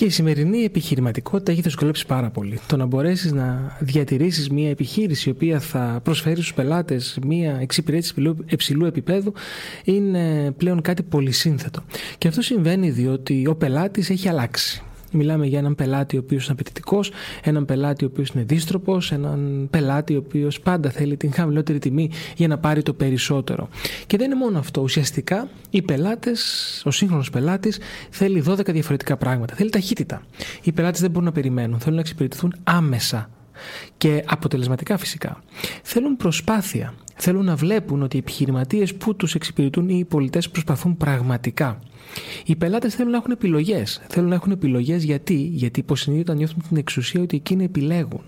Και η σημερινή επιχειρηματικότητα έχει δυσκολέψει πάρα πολύ. Το να μπορέσεις να διατηρήσεις μια επιχείρηση η οποία θα προσφέρει στους πελάτες μια εξυπηρέτηση υψηλού επίπεδου είναι πλέον κάτι πολύ σύνθετο. Και αυτό συμβαίνει διότι ο πελάτης έχει αλλάξει. Μιλάμε για έναν πελάτη ο οποίος είναι απαιτητικός, έναν πελάτη ο οποίος είναι δίστροπος, έναν πελάτη ο οποίος πάντα θέλει την χαμηλότερη τιμή για να πάρει το περισσότερο. Και δεν είναι μόνο αυτό. Ουσιαστικά οι πελάτες, ο σύγχρονος πελάτης θέλει 12 διαφορετικά πράγματα. Θέλει ταχύτητα. Οι πελάτες δεν μπορούν να περιμένουν, θέλουν να εξυπηρετηθούν άμεσα και αποτελεσματικά φυσικά. Θέλουν προσπάθεια. Θέλουν να βλέπουν ότι οι επιχειρηματίες που τους εξυπηρετούν ή οι πολιτές προσπαθούν πραγματικά. Οι πελάτες θέλουν να έχουν επιλογές. Θέλουν να έχουν επιλογές γιατί, γιατί υποσυνείδητα νιώθουν την εξουσία ότι εκείνοι επιλέγουν.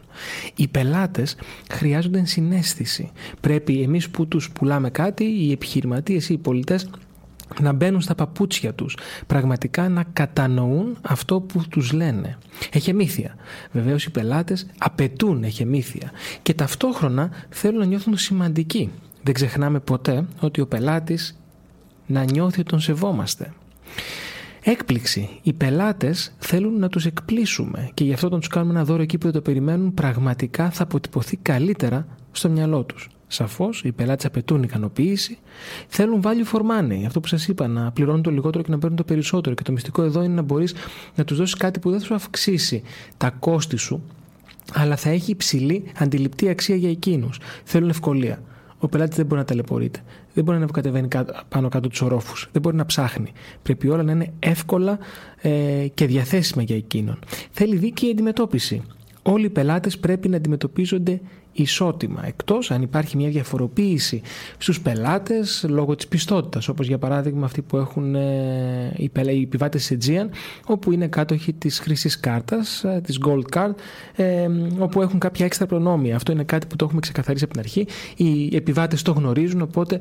Οι πελάτες χρειάζονται συνέστηση. Πρέπει εμείς που τους πουλάμε κάτι, οι επιχειρηματίες ή οι πολιτές να μπαίνουν στα παπούτσια τους, πραγματικά να κατανοούν αυτό που τους λένε. Εχεμήθεια. Βεβαίως οι πελάτες απαιτούν εχεμήθεια και ταυτόχρονα θέλουν να νιώθουν σημαντικοί. Δεν ξεχνάμε ποτέ ότι ο πελάτης να νιώθει ότι τον σεβόμαστε. Έκπληξη. Οι πελάτες θέλουν να τους εκπλήσουμε και γι' αυτό όταν τους κάνουμε ένα δώρο εκεί που δεν το περιμένουν πραγματικά θα αποτυπωθεί καλύτερα στο μυαλό τους. Σαφώς, οι πελάτες απαιτούν ικανοποίηση, θέλουν value for money. Αυτό που σας είπα, να πληρώνουν το λιγότερο και να παίρνουν το περισσότερο. Και το μυστικό εδώ είναι να μπορείς να τους δώσεις κάτι που δεν θα σου αυξήσει τα κόστη σου, αλλά θα έχει υψηλή αντιληπτή αξία για εκείνους. Θέλουν ευκολία. Ο πελάτης δεν μπορεί να ταλαιπωρείται. Δεν μπορεί να κατεβαίνει πάνω κάτω τους ορόφους. Δεν μπορεί να ψάχνει. Πρέπει όλα να είναι εύκολα ε, και διαθέσιμα για εκείνον. Θέλει δίκαιη αντιμετώπιση. Όλοι οι πελάτες πρέπει να αντιμετωπίζονται ισότιμα, εκτός αν υπάρχει μια διαφοροποίηση στους πελάτες λόγω της πιστότητας, όπως για παράδειγμα αυτοί που έχουν ε, οι, οι επιβάτες της Aegean, όπου είναι κάτοχοι της χρήσης κάρτας, ε, της Gold Card, ε, όπου έχουν κάποια έξτρα προνόμια. Αυτό είναι κάτι που το έχουμε ξεκαθαρίσει από την αρχή. Οι επιβάτες το γνωρίζουν, οπότε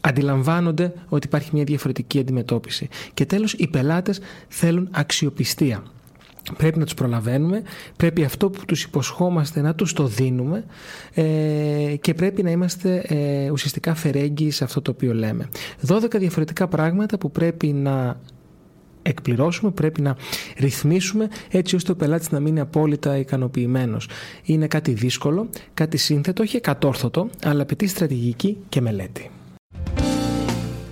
αντιλαμβάνονται ότι υπάρχει μια διαφορετική αντιμετώπιση. Και τέλος, οι πελάτες θέλουν αξιοπιστία. Πρέπει να τους προλαβαίνουμε, πρέπει αυτό που τους υποσχόμαστε να τους το δίνουμε ε, και πρέπει να είμαστε ε, ουσιαστικά φερέγγιοι σε αυτό το οποίο λέμε. 12 διαφορετικά πράγματα που πρέπει να εκπληρώσουμε, πρέπει να ρυθμίσουμε έτσι ώστε ο πελάτης να μείνει απόλυτα ικανοποιημένος. Είναι κάτι δύσκολο, κάτι σύνθετο, όχι εκατόρθωτο, αλλά απαιτεί στρατηγική και μελέτη.